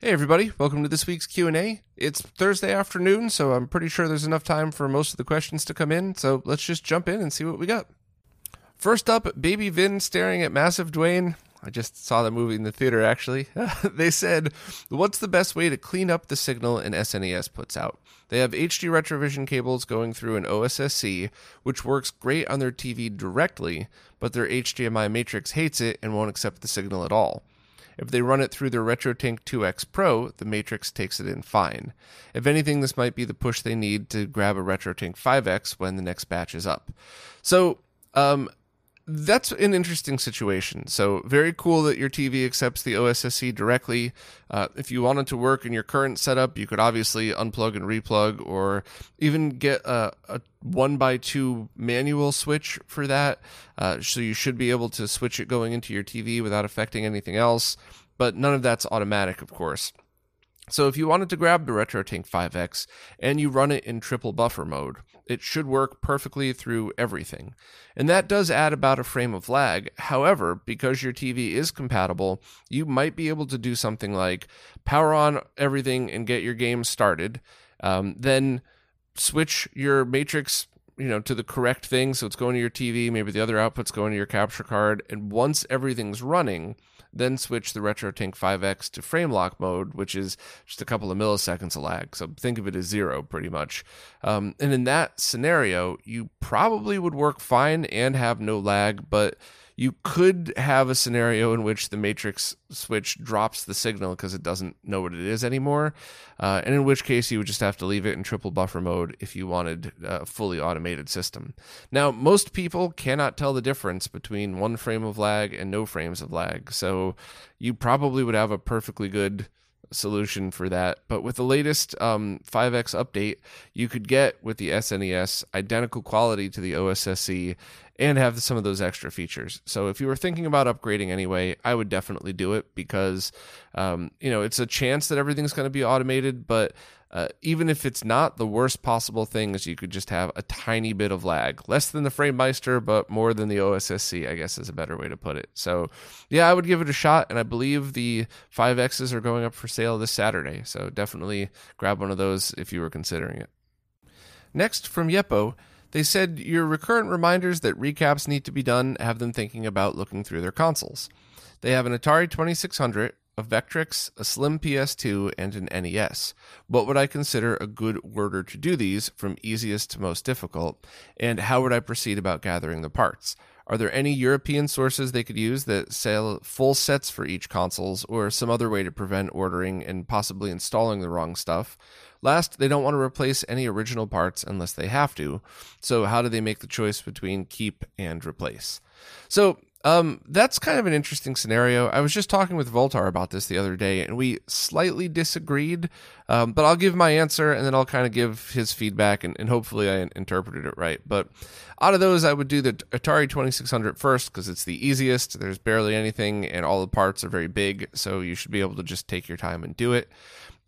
Hey everybody, welcome to this week's Q&A. It's Thursday afternoon, so I'm pretty sure there's enough time for most of the questions to come in, so let's just jump in and see what we got. First up, Baby Vin staring at Massive Dwayne. I just saw the movie in the theater actually. they said, What's the best way to clean up the signal an SNES puts out? They have HD Retrovision cables going through an OSSC, which works great on their TV directly, but their HDMI matrix hates it and won't accept the signal at all. If they run it through their RetroTink 2X Pro, the Matrix takes it in fine. If anything, this might be the push they need to grab a RetroTink 5X when the next batch is up. So, um, that's an interesting situation. So, very cool that your TV accepts the OSSC directly. Uh, if you wanted to work in your current setup, you could obviously unplug and replug, or even get a, a one by two manual switch for that. Uh, so, you should be able to switch it going into your TV without affecting anything else. But none of that's automatic, of course. So if you wanted to grab the RetroTink 5X and you run it in triple buffer mode, it should work perfectly through everything. And that does add about a frame of lag. However, because your TV is compatible, you might be able to do something like power on everything and get your game started, um, then switch your matrix you know to the correct thing so it's going to your tv maybe the other output's going to your capture card and once everything's running then switch the RetroTink 5X to frame lock mode, which is just a couple of milliseconds of lag. So think of it as zero pretty much. Um, and in that scenario, you probably would work fine and have no lag, but you could have a scenario in which the matrix switch drops the signal because it doesn't know what it is anymore, uh, and in which case you would just have to leave it in triple buffer mode if you wanted a fully automated system. Now, most people cannot tell the difference between one frame of lag and no frames of lag, so you probably would have a perfectly good solution for that. But with the latest um, 5X update, you could get with the SNES identical quality to the OSSC and have some of those extra features. So if you were thinking about upgrading anyway, I would definitely do it because um, you know it's a chance that everything's going to be automated, but uh, even if it's not, the worst possible thing is you could just have a tiny bit of lag, less than the FrameMeister, but more than the OSSC, I guess is a better way to put it. So, yeah, I would give it a shot, and I believe the 5Xs are going up for sale this Saturday. So definitely grab one of those if you were considering it. Next, from Yeppo, they said your recurrent reminders that recaps need to be done have them thinking about looking through their consoles. They have an Atari 2600, a Vectrex, a Slim PS2, and an NES. What would I consider a good order to do these from easiest to most difficult? And how would I proceed about gathering the parts? Are there any European sources they could use that sell full sets for each consoles or some other way to prevent ordering and possibly installing the wrong stuff? Last, they don't want to replace any original parts unless they have to. So, how do they make the choice between keep and replace? So, um, that's kind of an interesting scenario. I was just talking with Voultar about this the other day, and we slightly disagreed. Um, but I'll give my answer, and then I'll kind of give his feedback, and, and hopefully I interpreted it right. But out of those, I would do the Atari 2600 first because it's the easiest. There's barely anything, and all the parts are very big, so you should be able to just take your time and do it.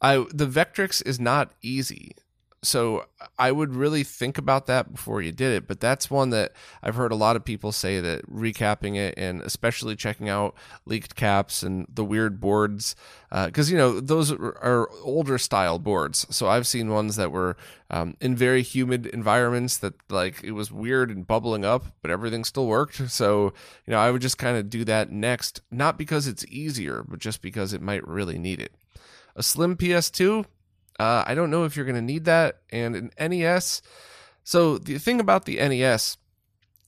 I the Vectrex is not easy. So I would really think about that before you did it. But that's one that I've heard a lot of people say that recapping it and especially checking out leaked caps and the weird boards, because uh, you know those are older style boards. So I've seen ones that were um, in very humid environments that like it was weird and bubbling up, but everything still worked. So you know I would just kind of do that next, not because it's easier, but just because it might really need it. A slim PS2, uh, I don't know if you're going to need that. And an NES. So the thing about the NES,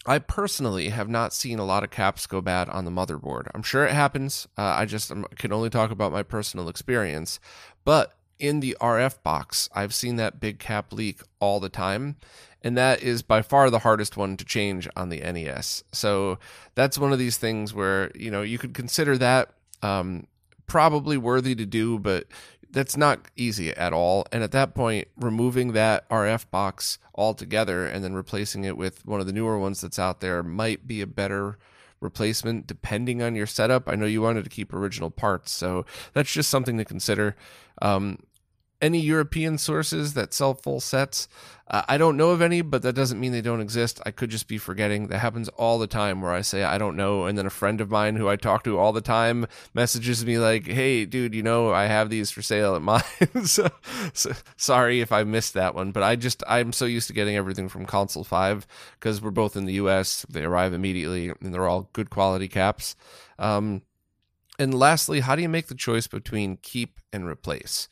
I personally have not seen a lot of caps go bad on the motherboard. I'm sure it happens. Uh, I just I can only talk about my personal experience. But in the RF box, I've seen that big cap leak all the time. And that is by far the hardest one to change on the NES. So that's one of these things where, you know, you could consider that um, probably worthy to do, but that's not easy at all. And at that point, removing that RF box altogether and then replacing it with one of the newer ones that's out there might be a better replacement depending on your setup. I know you wanted to keep original parts, so that's just something to consider. Um, any European sources that sell full sets. Uh, I don't know of any, but that doesn't mean they don't exist. I could just be forgetting. That happens all the time where I say I don't know, and then a friend of mine who I talk to all the time messages me like, "Hey, dude, you know I have these for sale at mine." so, so, sorry if I missed that one, but I just I'm so used to getting everything from Console Five because we're both in the U.S. They arrive immediately, and they're all good quality caps. Um, and lastly, how do you make the choice between keep and replace?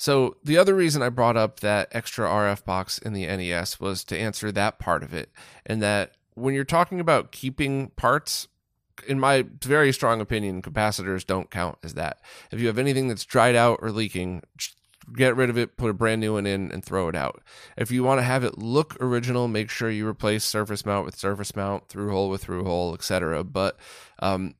So the other reason I brought up that extra RF box in the NES was to answer that part of it, and that when you're talking about keeping parts, in my very strong opinion, capacitors don't count as that. If you have anything that's dried out or leaking, get rid of it, put a brand new one in, and throw it out. If you want to have it look original, make sure you replace surface mount with surface mount, through hole with through hole, etc. But um,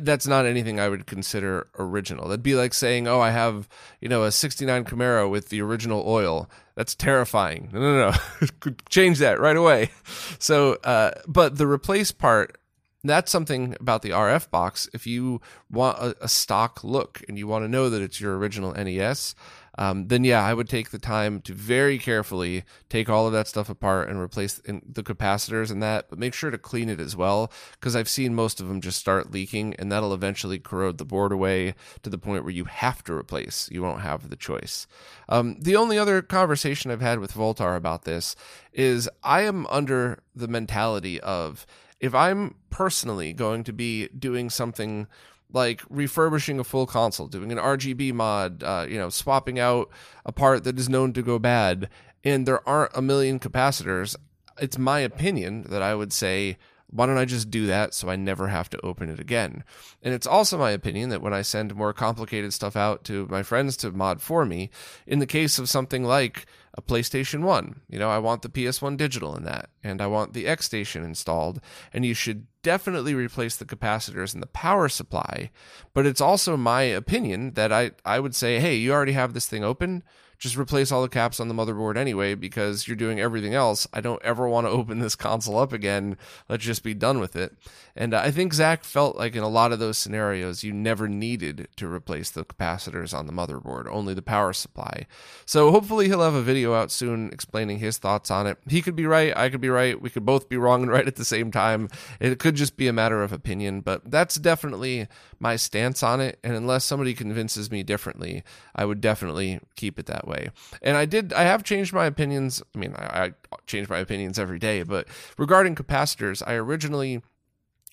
that's not anything I would consider original. That'd be like saying, "Oh, I have you know a '69 Camaro with the original oil." That's terrifying. No, no, no. Change that right away. So, uh, but the replace part that's something about the RF box. If you want a, a, stock look and you want to know that it's your original NES, um, then yeah, I would take the time to very carefully take all of that stuff apart and replace the capacitors and that, but make sure to clean it as well because I've seen most of them just start leaking and that'll eventually corrode the board away to the point where you have to replace. You won't have the choice. Um, the only other conversation I've had with Voultar about this is I am under the mentality of if I'm personally going to be doing something like refurbishing a full console, doing an RGB mod, uh, you know, swapping out a part that is known to go bad, and there aren't a million capacitors, it's my opinion that I would say, why don't I just do that so I never have to open it again? And it's also my opinion that when I send more complicated stuff out to my friends to mod for me, in the case of something like a PlayStation 1. You know, I want the PS1 digital in that, and I want the X Station installed, and you should definitely replace the capacitors and the power supply. But it's also my opinion that I, I would say, hey, you already have this thing open just replace all the caps on the motherboard anyway because you're doing everything else. I don't ever want to open this console up again. Let's just be done with it. And I think Zach felt like in a lot of those scenarios, you never needed to replace the capacitors on the motherboard, only the power supply. So hopefully he'll have a video out soon explaining his thoughts on it. He could be right, I could be right, we could both be wrong and right at the same time. It could just be a matter of opinion, but that's definitely my stance on it. And unless somebody convinces me differently, I would definitely keep it that way way. And I did, I have changed my opinions. I mean, I, I change my opinions every day, but regarding capacitors, I originally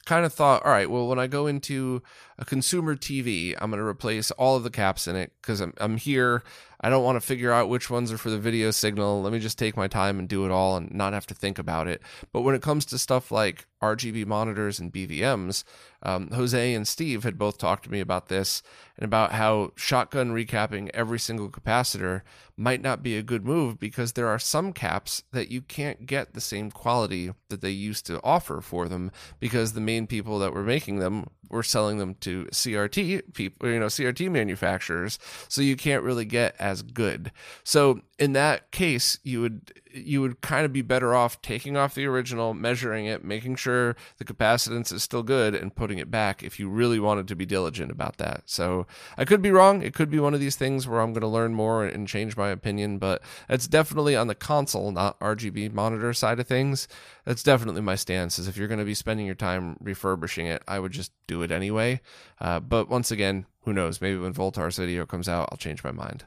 kind of thought, all right, well, when I go into a consumer TV, I'm going to replace all of the caps in it because I'm, I'm here. I don't want to figure out which ones are for the video signal. Let me just take my time and do it all and not have to think about it. But when it comes to stuff like RGB monitors and BVMs, um, Jose and Steve had both talked to me about this and about how shotgun recapping every single capacitor might not be a good move because there are some caps that you can't get the same quality that they used to offer for them because the main people that were making them were selling them to CRT people, you know, CRT manufacturers. So you can't really get as good. So in that case, you would you would kind of be better off taking off the original, measuring it, making sure the capacitance is still good, and putting it back if you really wanted to be diligent about that. So I could be wrong. It could be one of these things where I'm going to learn more and change my opinion, but it's definitely on the console, not RGB monitor side of things. That's definitely my stance. Is if you're going to be spending your time refurbishing it, I would just do it anyway. Uh, but once again, who knows? Maybe when Voultar's video comes out, I'll change my mind.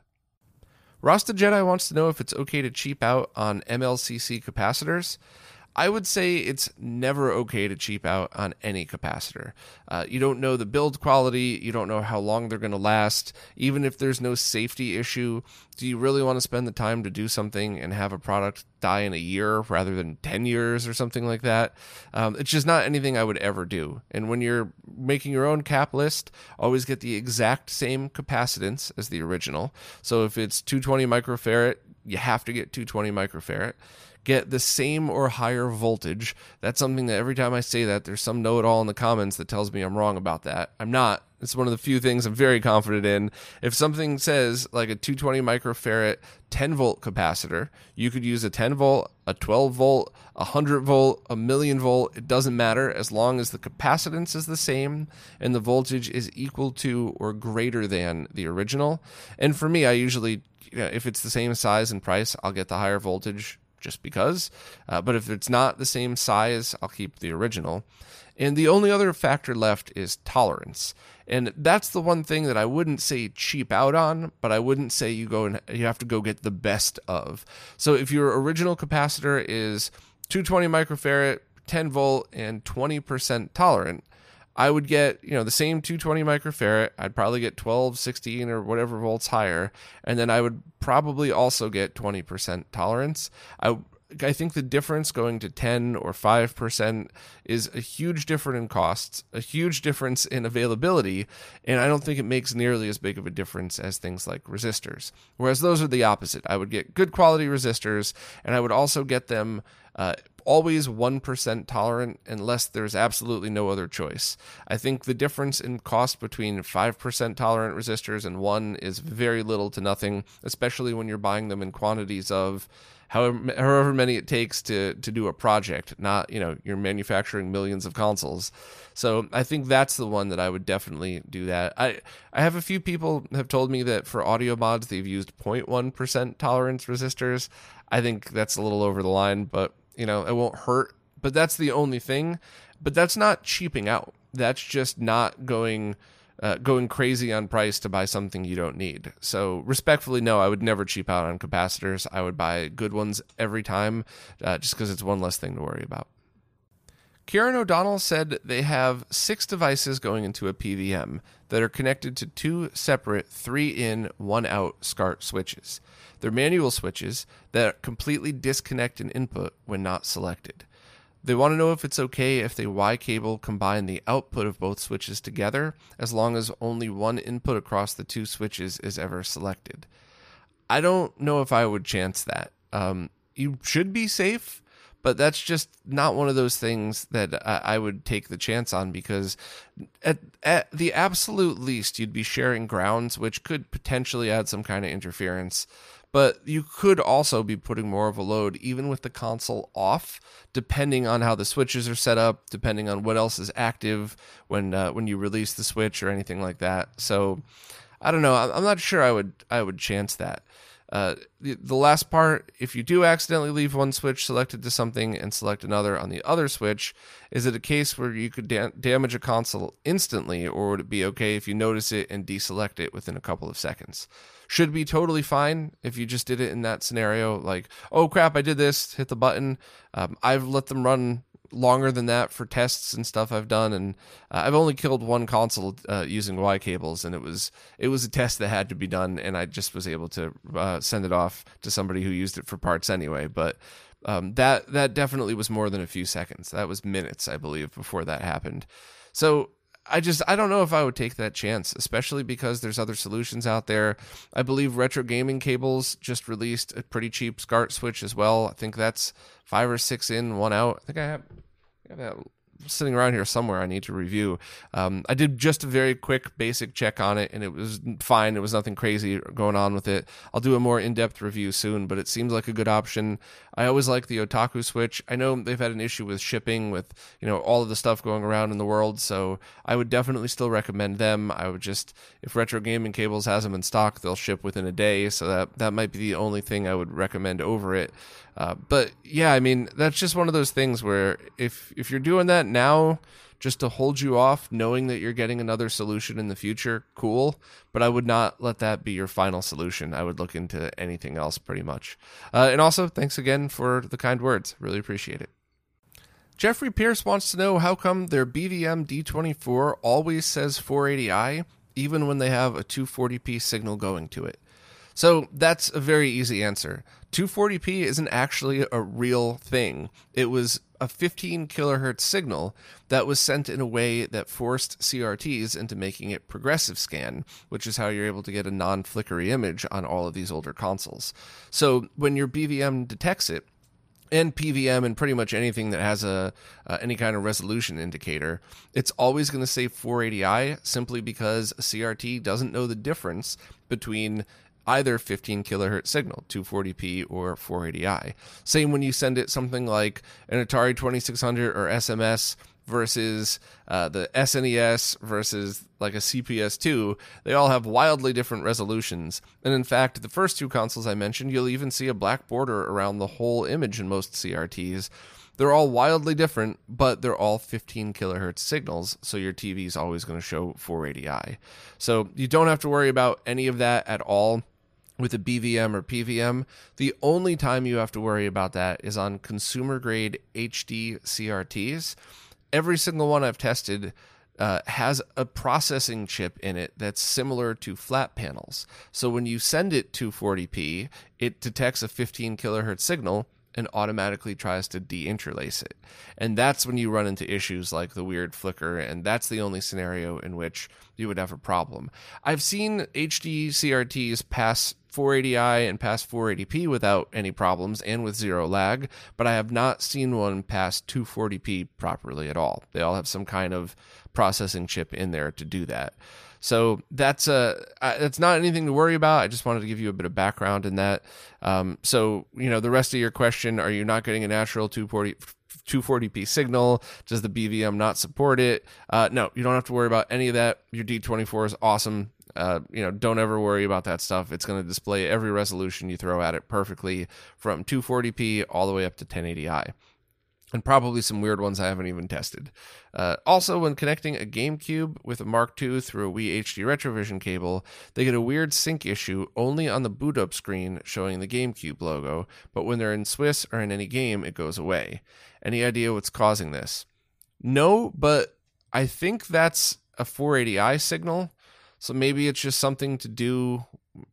Rasta Jedi wants to know if it's okay to cheap out on MLCC capacitors. I would say it's never okay to cheap out on any capacitor. Uh, you don't know the build quality, you don't know how long they're going to last. Even if there's no safety issue, do you really want to spend the time to do something and have a product die in a year rather than 10 years or something like that? Um, it's just not anything I would ever do. And when you're making your own cap list, always get the exact same capacitance as the original. So if it's 220 microfarad, you have to get 220 microfarad get the same or higher voltage. That's something that every time I say that, there's some know it all in the comments that tells me I'm wrong about that. I'm not. It's one of the few things I'm very confident in. If something says like a 220 microfarad 10 volt capacitor, you could use a 10 volt, a 12 volt, a 100 volt, a million volt. It doesn't matter as long as the capacitance is the same and the voltage is equal to or greater than the original. And for me, I usually, you know, if it's the same size and price, I'll get the higher voltage just because. Uh, but if it's not the same size, I'll keep the original. And the only other factor left is tolerance. And that's the one thing that I wouldn't say cheap out on, but I wouldn't say you go and you have to go get the best of. So if your original capacitor is 220 microfarad, 10 volt, and 20% tolerant, I would get, you know, the same 220 microfarad. I'd probably get 12, 16, or whatever volts higher. And then I would probably also get 20% tolerance. I I think the difference going to 10 or 5% is a huge difference in costs, a huge difference in availability, and I don't think it makes nearly as big of a difference as things like resistors. Whereas those are the opposite. I would get good quality resistors, and I would also get them uh, always 1% tolerant unless there's absolutely no other choice. I think the difference in cost between 5% tolerant resistors and 1 is very little to nothing, especially when you're buying them in quantities of however however many it takes to to do a project not you know you're manufacturing millions of consoles. So i think that's the one that i would definitely do that. I i have a few people have told me that for audio mods they've used 0.1% tolerance resistors. I think that's a little over the line but you know it won't hurt but that's the only thing but that's not cheaping out that's just not going uh, going crazy on price to buy something you don't need. So, respectfully, no, I would never cheap out on capacitors. I would buy good ones every time uh, just because it's one less thing to worry about. Kieran O'Donnell said they have six devices going into a PVM that are connected to two separate three in, one out SCART switches. They're manual switches that completely disconnect an input when not selected. They want to know if it's okay if they Y cable combine the output of both switches together as long as only one input across the two switches is ever selected. I don't know if I would chance that. Um, you should be safe, but that's just not one of those things that I, I would take the chance on because at, at the absolute least, you'd be sharing grounds, which could potentially add some kind of interference but you could also be putting more of a load even with the console off depending on how the switches are set up depending on what else is active when uh, when you release the switch or anything like that. So i don't know. I'm not sure i would i would chance that uh, the, the last part, if you do accidentally leave one switch selected to something and select another on the other switch, is it a case where you could da- damage a console instantly, or would it be okay if you notice it and deselect it within a couple of seconds? Should be totally fine if you just did it in that scenario, like, oh crap, I did this, hit the button. Um, I've let them run longer than that for tests and stuff I've done, and uh, I've only killed one console uh, using Y cables, and it was it was a test that had to be done, and I just was able to uh, send it off to somebody who used it for parts anyway. But um, that that definitely was more than a few seconds. That was minutes, I believe, before that happened. So I just I don't know if I would take that chance, especially because there's other solutions out there. I believe Retro Gaming Cables just released a pretty cheap SCART switch as well. I think that's five or six in, one out. I think I have, I have that sitting around here somewhere I need to review. Um, I did just a very quick basic check on it and it was fine. It was nothing crazy going on with it. I'll do a more in depth review soon, but it seems like a good option. I always like the Otaku Switch. I know they've had an issue with shipping with, you know, all of the stuff going around in the world, so I would definitely still recommend them. I would just, if Retro Gaming Cables has them in stock, they'll ship within a day, so that, that might be the only thing I would recommend over it. Uh, but yeah, I mean, that's just one of those things where if if you're doing that now just to hold you off, knowing that you're getting another solution in the future, cool. But I would not let that be your final solution. I would look into anything else pretty much. Uh, and also, thanks again for the kind words. Really appreciate it. Jeffrey Pierce wants to know how come their BVM D24 always says 480i, even when they have a 240p signal going to it. So that's a very easy answer. 240p isn't actually a real thing. It was a 15 kilohertz signal that was sent in a way that forced CRTs into making it progressive scan, which is how you're able to get a non flickery image on all of these older consoles. So when your BVM detects it, and PVM and pretty much anything that has a uh, any kind of resolution indicator, it's always going to say 480i simply because CRT doesn't know the difference between either 15 kilohertz signal, 240p or 480i. Same when you send it something like an Atari 2600 or SMS versus uh, the SNES versus like a CPS2, they all have wildly different resolutions. And in fact, the first two consoles I mentioned, you'll even see a black border around the whole image in most CRTs. They're all wildly different, but they're all 15 kilohertz signals, so your TV is always going to show 480i. So you don't have to worry about any of that at all with a BVM or PVM. The only time you have to worry about that is on consumer grade HD CRTs. Every single one I've tested uh, has a processing chip in it that's similar to flat panels. So when you send it to 40p, it detects a 15 kilohertz signal and automatically tries to deinterlace it. And that's when you run into issues like the weird flicker, and that's the only scenario in which you would have a problem. I've seen HD CRTs pass 480i and pass 480p without any problems and with zero lag, but I have not seen one pass 240p properly at all. They all have some kind of processing chip in there to do that. So that's a uh, that's not anything to worry about. I just wanted to give you a bit of background in that. Um, so you know the rest of your question: Are you not getting a natural 240? 240p signal. Does the BVM not support it? Uh, no, you don't have to worry about any of that. Your D24 is awesome. Uh, you know, don't ever worry about that stuff. It's going to display every resolution you throw at it perfectly from 240p all the way up to 1080i and probably some weird ones I haven't even tested. Uh, also, when connecting a GameCube with a Mark II through a Wii HD Retrovision cable, they get a weird sync issue only on the boot up screen showing the GameCube logo, but when they're in Swiss or in any game, it goes away. Any idea what's causing this? No, but I think that's a 480i signal. So maybe it's just something to do,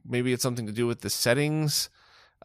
maybe it's something to do with the settings.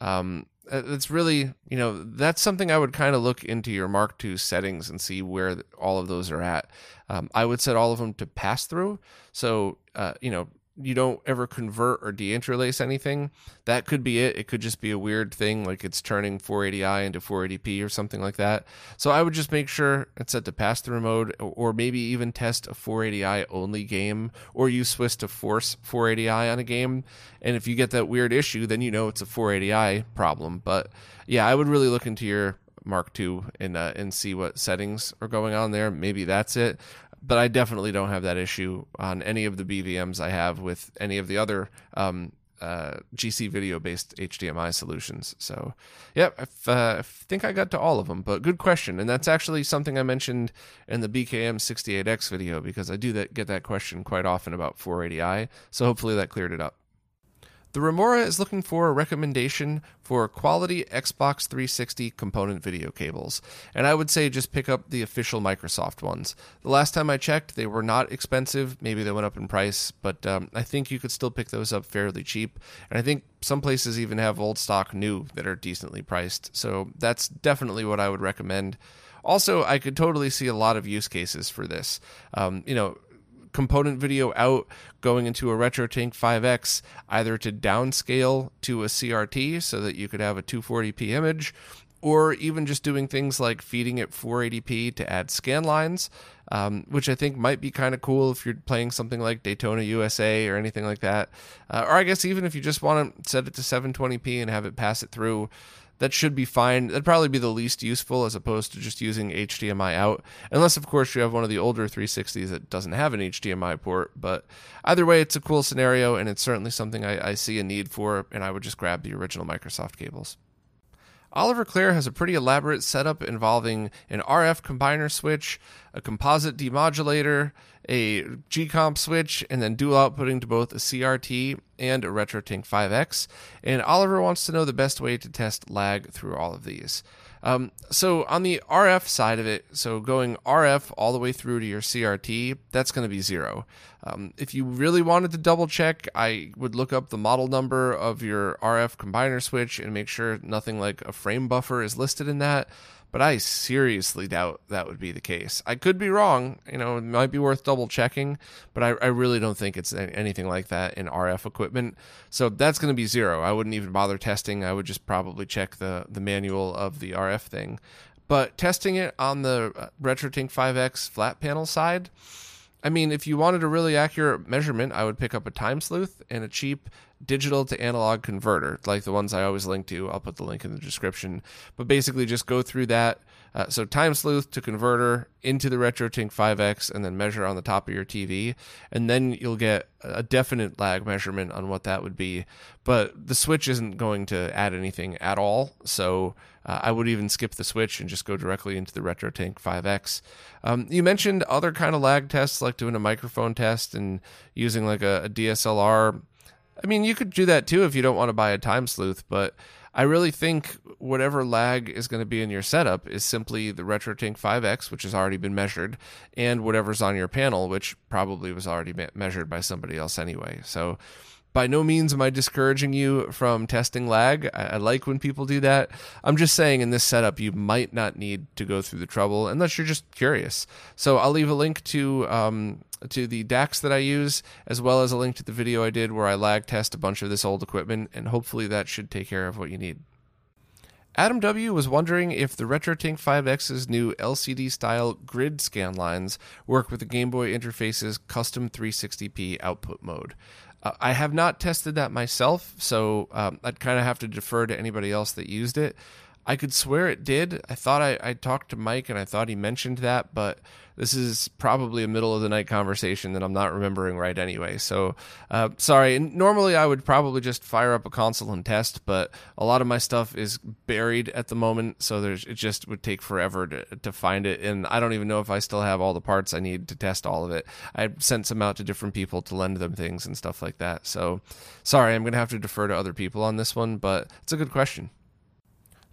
Um, it's really you know that's something i would kind of look into your mark ii settings and see where all of those are at. Um, i would set all of them to pass through. So uh, you know you don't ever convert or deinterlace anything, that could be it. It could just be a weird thing, like it's turning 480i into 480p or something like that. So I would just make sure it's set to pass through mode, or maybe even test a 480i only game, or use Swiss to force 480i on a game. And if you get that weird issue, then you know it's a 480i problem. But yeah, I would really look into your Mark II and uh, and see what settings are going on there. Maybe that's it but I definitely don't have that issue on any of the BVMs I have with any of the other um, uh, GC video based HDMI solutions. So, yeah, I, uh, I think I got to all of them, but good question. And that's actually something I mentioned in the BKM 68X video because I do that, get that question quite often about 480i. So, hopefully, that cleared it up. The Remora is looking for a recommendation for quality Xbox 360 component video cables, and I would say just pick up the official Microsoft ones. The last time I checked, they were not expensive. Maybe they went up in price, but um, I think you could still pick those up fairly cheap. And I think some places even have old stock new that are decently priced. So that's definitely what I would recommend. Also, I could totally see a lot of use cases for this. Um, you know, component video out going into a RetroTink 5X either to downscale to a CRT so that you could have a 240p image or even just doing things like feeding it 480p to add scan lines, um, which I think might be kind of cool if you're playing something like Daytona USA or anything like that. Uh, or I guess even if you just want to set it to 720p and have it pass it through that should be fine. That'd probably be the least useful as opposed to just using HDMI out, unless of course you have one of the older 360s that doesn't have an HDMI port. But either way, it's a cool scenario, and it's certainly something I, I see a need for, and I would just grab the original Microsoft cables. Oliver Clare has a pretty elaborate setup involving an RF combiner switch, a composite demodulator, a G-Comp switch, and then dual outputting to both a CRT and a RetroTink 5X. And Oliver wants to know the best way to test lag through all of these. Um, so on the RF side of it, so going RF all the way through to your CRT, that's going to be zero. Um, if you really wanted to double check, I would look up the model number of your RF combiner switch and make sure nothing like a frame buffer is listed in that but I seriously doubt that would be the case. I could be wrong. You know, it might be worth double checking, but I, I really don't think it's anything like that in RF equipment. So that's going to be zero. I wouldn't even bother testing. I would just probably check the, the manual of the RF thing. But testing it on the uh, RetroTink 5X flat panel side, I mean, if you wanted a really accurate measurement, I would pick up a time sleuth and a cheap digital to analog converter, like the ones I always link to. I'll put the link in the description. But basically, just go through that. Uh, so, time sleuth to converter into the RetroTink 5X and then measure on the top of your TV. And then you'll get a definite lag measurement on what that would be. But the switch isn't going to add anything at all. So, uh, I would even skip the switch and just go directly into the RetroTink 5X. Um, you mentioned other kind of lag tests, like doing a microphone test and using like a, a DSLR I mean, you could do that too if you don't want to buy a time sleuth, but I really think whatever lag is going to be in your setup is simply the RetroTink 5X, which has already been measured, and whatever's on your panel, which probably was already measured by somebody else anyway. So by no means am I discouraging you from testing lag. I, I, like when people do that. I'm just saying in this setup, you might not need to go through the trouble unless you're just curious. So I'll leave a link to um, to the DACs that I use, as well as a link to the video I did where I lag test a bunch of this old equipment, and hopefully that should take care of what you need. Adam W. was wondering if the RetroTink 5X's new LCD style grid scan lines work with the Game Boy Interface's custom 360p output mode. Uh, I have not tested that myself, so um, I'd kind of have to defer to anybody else that used it. I could swear it did. I thought I, I talked to Mike and I thought he mentioned that, but this is probably a middle of the night conversation that I'm not remembering right anyway. So uh, sorry. And normally I would probably just fire up a console and test, but a lot of my stuff is buried at the moment, so there's it just would take forever to to find it, and I don't even know if I still have all the parts I need to test all of it. I sent some out to different people to lend them things and stuff like that. So sorry, I'm gonna have to defer to other people on this one, but it's a good question.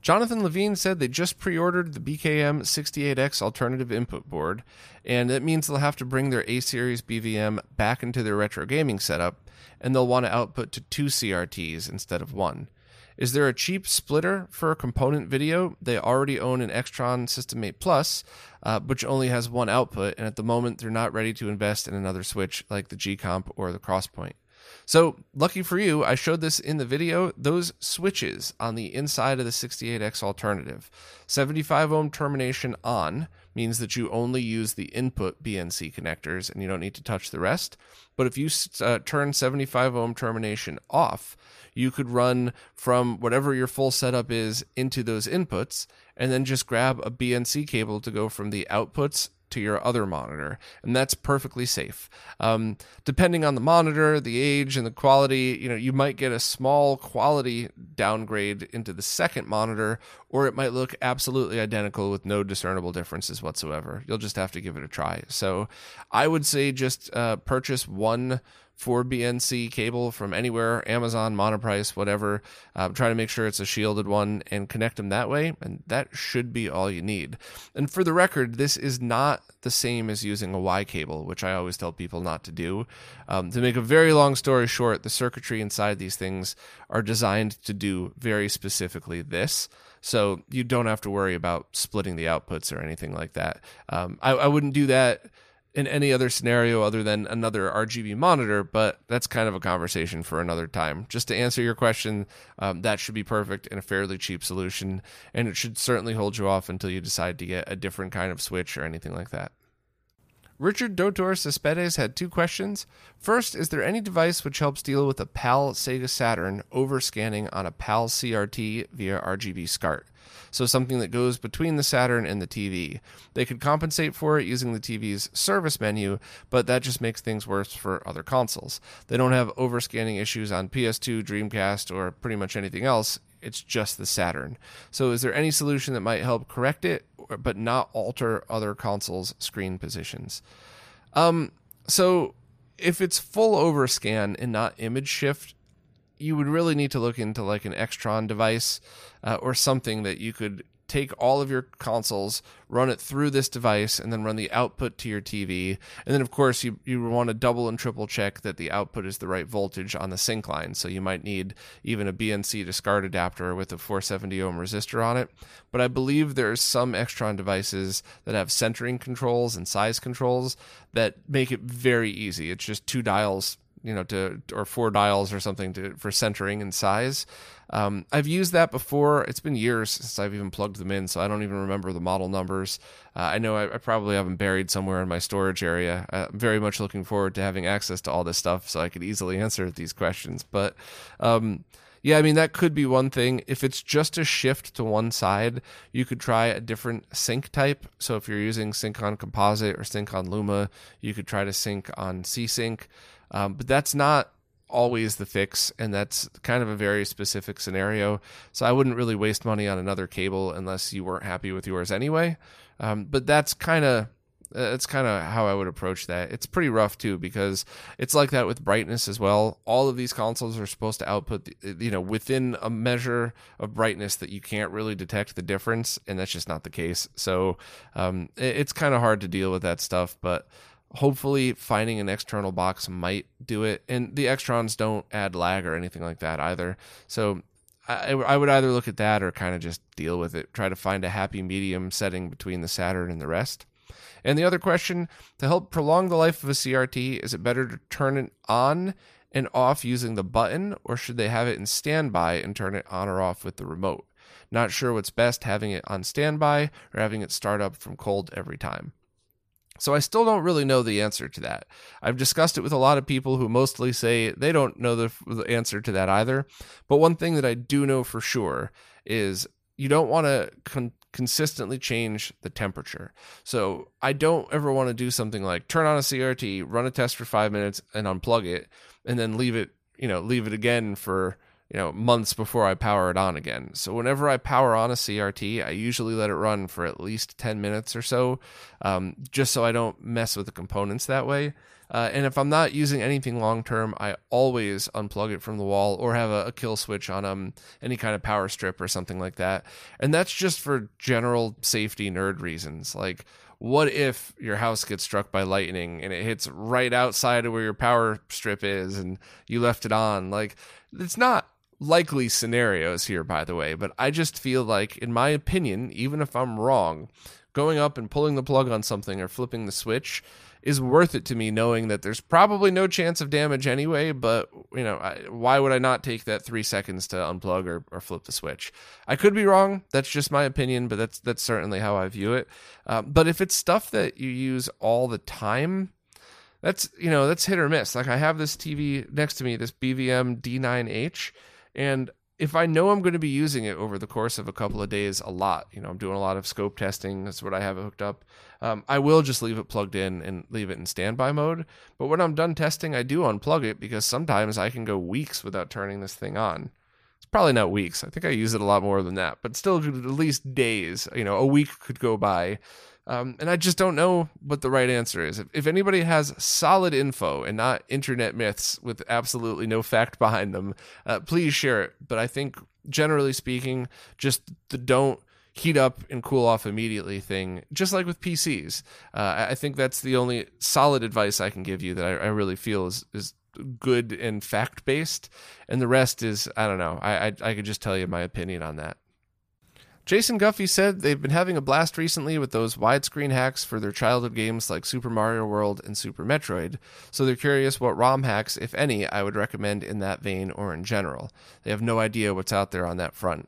Jonathan Levine said they just pre ordered the BKM 68X alternative input board, and that means they'll have to bring their A series BVM back into their retro gaming setup, and they'll want to output to two CRTs instead of one. Is there a cheap splitter for a component video? They already own an Extron System 8 Plus, uh, which only has one output, and at the moment they're not ready to invest in another switch like the G Comp or the Crosspoint. So, lucky for you, I showed this in the video. Those switches on the inside of the 68X alternative 75 ohm termination on means that you only use the input BNC connectors and you don't need to touch the rest. But if you uh, turn 75 ohm termination off, you could run from whatever your full setup is into those inputs and then just grab a BNC cable to go from the outputs to your other monitor, and that's perfectly safe. Um, depending on the monitor, the age, and the quality, you know, you might get a small quality downgrade into the second monitor, or it might look absolutely identical with no discernible differences whatsoever. You'll just have to give it a try. So, I would say just uh, purchase one for BNC cable from anywhere, Amazon, Monoprice, whatever. Uh, try to make sure it's a shielded one and connect them that way, and that should be all you need. And for the record, this is not the same as using a Y cable, which I always tell people not to do. Um, to make a very long story short, the circuitry inside these things are designed to do very specifically this. So you don't have to worry about splitting the outputs or anything like that. Um, I, I wouldn't do that in any other scenario other than another RGB monitor, but that's kind of a conversation for another time. Just to answer your question, um, that should be perfect and a fairly cheap solution, and it should certainly hold you off until you decide to get a different kind of switch or anything like that. Richard Dotor Cespedes had two questions. First, is there any device which helps deal with a PAL Sega Saturn overscanning on a PAL CRT via RGB SCART? So something that goes between the Saturn and the TV. They could compensate for it using the TV's service menu, but that just makes things worse for other consoles. They don't have overscanning issues on PS2, Dreamcast, or pretty much anything else. It's just the Saturn. So, is there any solution that might help correct it, but not alter other consoles' screen positions? Um, so if it's full overscan and not image shift, you would really need to look into like an Extron device uh, or something that you could take all of your consoles, run it through this device, and then run the output to your TV. And then, of course, you, you want to double and triple check that the output is the right voltage on the sync line. So you might need even a BNC to SCART adapter with a 470 ohm resistor on it. But I believe there's some Extron devices that have centering controls and size controls that make it very easy. It's just two dials you know to or four dials or something to for centering and size um, I've used that before. It's been years since I've even plugged them in, so I don't even remember the model numbers. Uh, I know I, I, probably have them buried somewhere in my storage area. Uh, I'm very much looking forward to having access to all this stuff so I could easily answer these questions. But um, yeah, I mean, that could be one thing. If it's just a shift to one side, you could try a different sync type. So if you're using sync on composite or sync on Luma, you could try to sync on C Sync. Um, but that's not always the fix, and that's kind of a very specific scenario. So I wouldn't really waste money on another cable unless you weren't happy with yours anyway. Um, but that's kind of that's kind of how I would approach that. It's pretty rough too because it's like that with brightness as well. All of these consoles are supposed to output, you know, within a measure of brightness that you can't really detect the difference, and that's just not the case. So um, it's kind of hard to deal with that stuff, but hopefully finding an external box might do it. And the extrons don't add lag or anything like that either. So I, I would either look at that or kind of just deal with it. Try to find a happy medium setting between the saturn and the rest. And the other question to help prolong the life of a crt is it better to turn it on and off using the button or should they have it in standby and turn it on or off with the remote? Not sure what's best having it on standby or having it start up from cold every time so I still don't really know the answer to that. I've discussed it with a lot of people who mostly say they don't know the, the answer to that either. But one thing that I do know for sure is you don't want to con- consistently change the temperature. So I don't ever want to do something like turn on a CRT, run a test for 5 minutes and unplug it and then leave it, you know, leave it again for you know months before I power it on again. So whenever I power on a CRT, I usually let it run for at least 10 minutes or so, um, just so I don't mess with the components that way. Uh, and if I'm not using anything long term, I always unplug it from the wall or have a, a, kill switch on um any kind of power strip or something like that. And that's just for general safety nerd reasons. Like, what if your house gets struck by lightning and it hits right outside of where your power strip is and you left it on? Like, it's not likely scenarios here, by the way, but I just feel like, in my opinion, even if I'm wrong, going up and pulling the plug on something or flipping the switch is worth it to me knowing that there's probably no chance of damage anyway but you know I, why would i not take that three seconds to unplug or, or flip the switch? I could be wrong. That's just my opinion but that's that's certainly how i view it. Uh, but if it's stuff that you use all the time that's you know that's hit or miss. Like i have this tv next to me this bvm d9h and if I know I'm going to be using it over the course of a couple of days a lot, you know, I'm doing a lot of scope testing. That's what I have hooked up. Um, I will just leave it plugged in and leave it in standby mode. But when I'm done testing, I do unplug it because sometimes I can go weeks without turning this thing on. It's probably not weeks. I think I use it a lot more than that, but still at least days. You know, a week could go by um, and I just don't know what the right answer is. If, if, anybody has solid info and not internet myths with absolutely no fact behind them, uh, please share it. But I think, generally speaking, just the don't heat up and cool off immediately thing, just like with PCs. Uh, I think that's the only solid advice I can give you that I, I really feel is, is good and fact based. And the rest is, I don't know. I, I, I could just tell you my opinion on that. Jason Guffey said they've been having a blast recently with those widescreen hacks for their childhood games like Super Mario World and Super Metroid, so they're curious what ROM hacks, if any, I would recommend in that vein or in general. They have no idea what's out there on that front.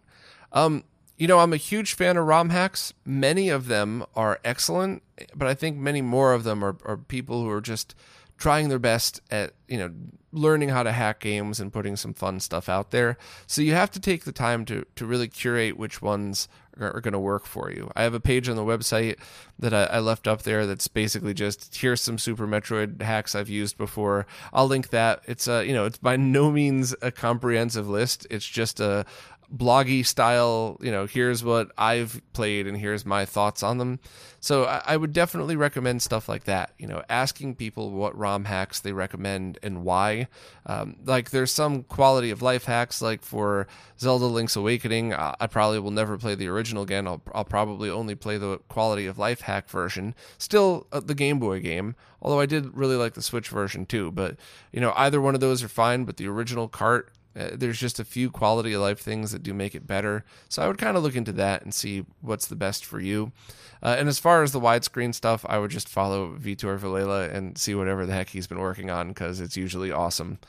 Um, you know, I'm a huge fan of ROM hacks. Many of them are excellent, but I think many more of them are, are people who are just trying their best at you know learning how to hack games and putting some fun stuff out there. So you have to take the time to to really curate which ones are, are going to work for you. I have a page on the website that I, I, left up there that's basically just here's some Super Metroid hacks I've used before. I'll link that. It's a you know it's by no means a comprehensive list. It's just a bloggy style, you know, here's what I've played and here's my thoughts on them. So I, I, would definitely recommend stuff like that, you know, asking people what ROM hacks they recommend and why. Um, like there's some quality of life hacks, like for Zelda Link's Awakening. I, I probably will never play the original again. I'll, I'll probably only play the quality of life hack version. Still uh, the Game Boy game, although I did really like the Switch version too. But you know, either one of those are fine. But the original cart uh, there's just a few quality of life things that do make it better. So I would kind of look into that and see what's the best for you. Uh, and as far as the widescreen stuff, I would just follow Vitor Vilela and see whatever the heck he's been working on because it's usually awesome.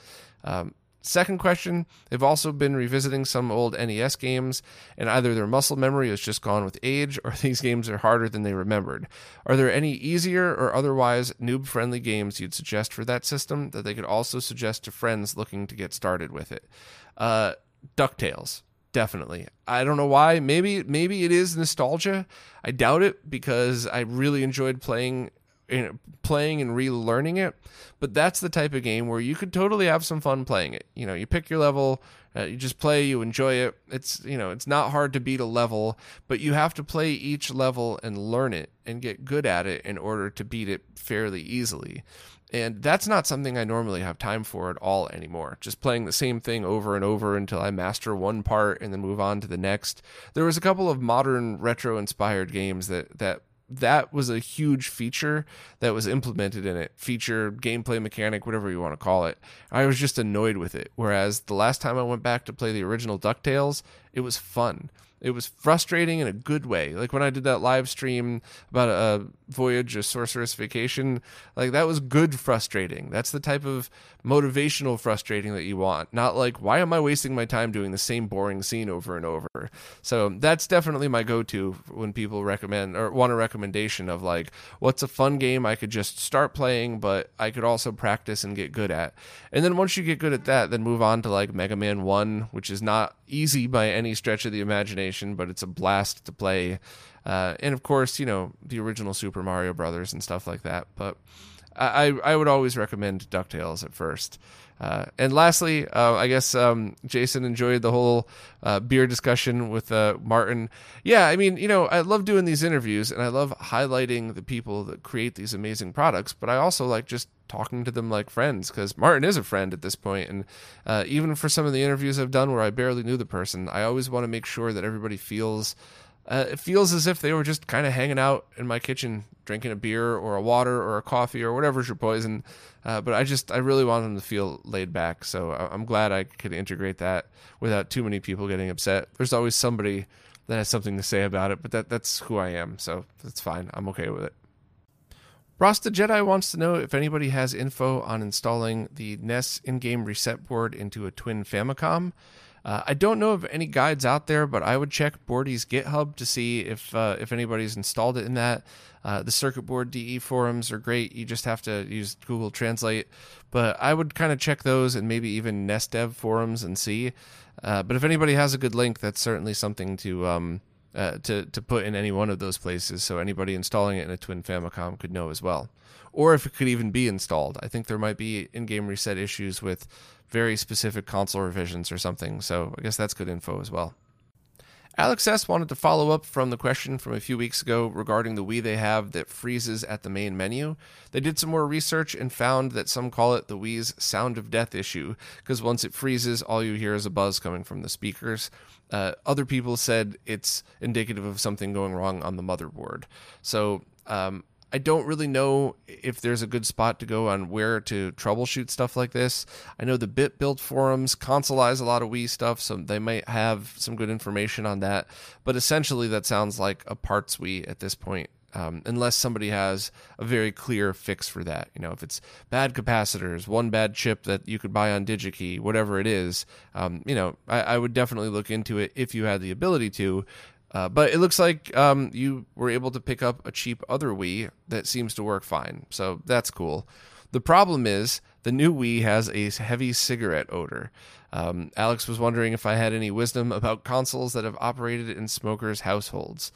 Um, Second question they've also been revisiting some old NES games, and either their muscle memory has just gone with age or these games are harder than they remembered. Are there any easier or otherwise noob friendly games you'd suggest for that system that they could also suggest to friends looking to get started with it? Uh, DuckTales. Definitely. I don't know why. Maybe maybe it is nostalgia. I doubt it because I really enjoyed playing playing and relearning it. But that's the type of game where you could totally have some fun playing it. You know, you pick your level, uh, you just play, you enjoy it. It's you know, it's not hard to beat a level, but you have to play each level and learn it and get good at it in order to beat it fairly easily. And that's not something I normally have time for at all anymore. Just playing the same thing over and over until I master one part and then move on to the next. There was a couple of modern retro inspired games that that that was a huge feature that was implemented in it. Feature gameplay mechanic whatever you want to call it. I was just annoyed with it. Whereas the last time i went back to play the original ducktales it was fun it was frustrating in a good way. Like when I did that live stream about a voyage, a sorceress vacation, like that was good frustrating. That's the type of motivational frustrating that you want. Not like, why am I wasting my time doing the same boring scene over and over? So that's definitely my go to when people recommend or want a recommendation of like, what's a fun game I could just start playing, but I could also practice and get good at. And then once you get good at that, then move on to like Mega Man 1, which is not easy by any stretch of the imagination, but it's a blast to play. Uh, and of course, you know the original Super Mario Brothers and stuff like that. But I I would always recommend Ducktales at first. Uh, and lastly, uh, I guess um, Jason enjoyed the whole uh, beer discussion with uh, Martin. Yeah, I mean, you know, I love doing these interviews and I love highlighting the people that create these amazing products, but I also like just talking to them like friends because Martin is a friend at this point. And uh, even for some of the interviews I've done where I barely knew the person, I always want to make sure that everybody feels uh, it feels as if they were just kind of hanging out in my kitchen, drinking a beer or a water or a coffee or whatever's your poison. Uh, but I just, I really want them to feel laid back. So I'm glad I could integrate that without too many people getting upset. There's always somebody that has something to say about it, but that that's who I am. So that's fine. I'm okay with it. The Jedi wants to know if anybody has info on installing the NES in-game reset board into a twin Famicom. Uh, I don't know of any guides out there, but I would check Borti's GitHub to see if uh, if anybody's installed it in that. Uh, the circuit board DE forums are great. You just have to use Google Translate, but I would kind of check those and maybe even NESdev forums and see. Uh, but if anybody has a good link, that's certainly something to um, uh, to to put in any one of those places, so anybody installing it in a Twin Famicom could know as well, or if it could even be installed. I think there might be in-game reset issues with very specific console revisions or something. So I guess that's good info as well. Alex S. wanted to follow up from the question from a few weeks ago regarding the Wii they have that freezes at the main menu. They did some more research and found that some call it the Wii's sound of death issue, because once it freezes, all you hear is a buzz coming from the speakers. Uh, other people said it's indicative of something going wrong on the motherboard. So um, I don't really know if there's a good spot to go on where to troubleshoot stuff like this. I know the BitBuilt forums consoleize a lot of Wii stuff, so they might have some good information on that. But essentially, that sounds like a parts Wii at this point. Um, unless somebody has a very clear fix for that. You know, if it's bad capacitors, one bad chip that you could buy on DigiKey, whatever it is, um, you know, I, I, would definitely look into it if you had the ability to. Uh, but it looks like um, you were able to pick up a cheap other Wii that seems to work fine. So that's cool. The problem is the new Wii has a heavy cigarette odor. Um, Alex was wondering if I had any wisdom about consoles that have operated in smokers' households.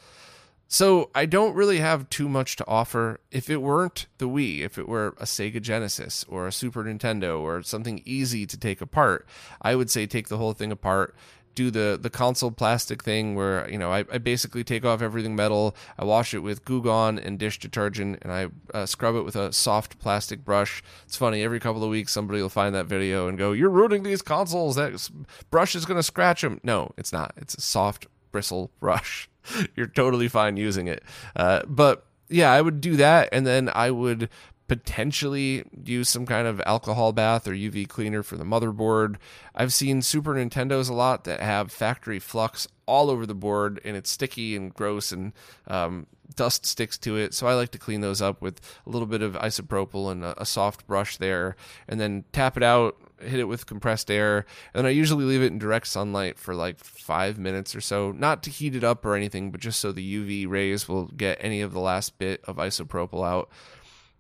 So I don't really have too much to offer. If it weren't the Wii, if it were a Sega Genesis or a Super Nintendo or something easy to take apart, I would say take the whole thing apart, do the the console plastic thing where you know I, I basically take off everything metal, I wash it with Goo Gone and dish detergent, and I uh, scrub it with a soft plastic brush. It's funny every couple of weeks somebody will find that video and go, "You're ruining these consoles. That brush is going to scratch them." No, it's not. It's a soft bristle brush. You're totally fine using it, uh, but yeah, I would do that, and then I would potentially use some kind of alcohol bath or UV cleaner for the motherboard. I've seen Super Nintendos a lot that have factory flux all over the board and it's sticky and gross and um, dust sticks to it. So I like to clean those up with a little bit of isopropyl and a, a soft brush there and then tap it out hit it with compressed air, and then I usually leave it in direct sunlight for like five minutes or so, not to heat it up or anything, but just so the UV rays will get any of the last bit of isopropyl out.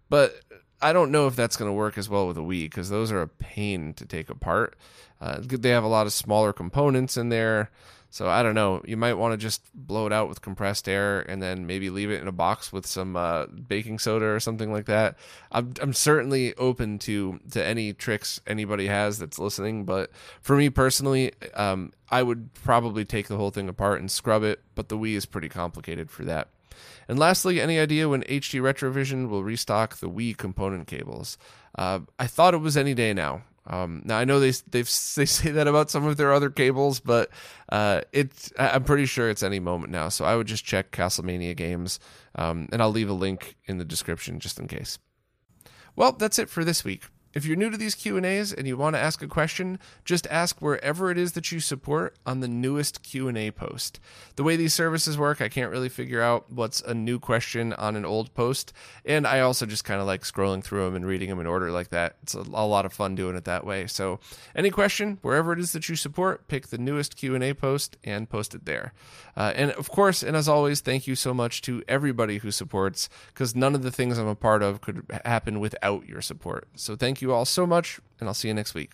But I don't know if that's going to work as well with a Wii because those are a pain to take apart. Uh, they have a lot of smaller components in there. So I don't know. You might want to just blow it out with compressed air and then maybe leave it in a box with some uh, baking soda or something like that. I'm, I'm certainly open to to any tricks anybody has that's listening, but for me personally, um, I would probably take the whole thing apart and scrub it. But the Wii is pretty complicated for that. And lastly, any idea when HD Retrovision will restock the Wii component cables? Uh, I thought it was any day now. Um, now I know they they say that about some of their other cables, but uh, I'm pretty sure it's any moment now. So I would just check Castlemania games, um, and I'll leave a link in the description just in case. Well, that's it for this week. If you're new to these Q&As and you want to ask a question, just ask wherever it is that you support on the newest Q&A post. The way these services work, I can't really figure out what's a new question on an old post, and I also just kind of like scrolling through them and reading them in order like that. It's a, lot of fun doing it that way. So, any question, wherever it is that you support, pick the newest Q&A post and post it there. Uh, and of course, and as always, thank you so much to everybody who supports because none of the things I'm a part of could happen without your support. So, thank you you all so much, and I'll see you next week.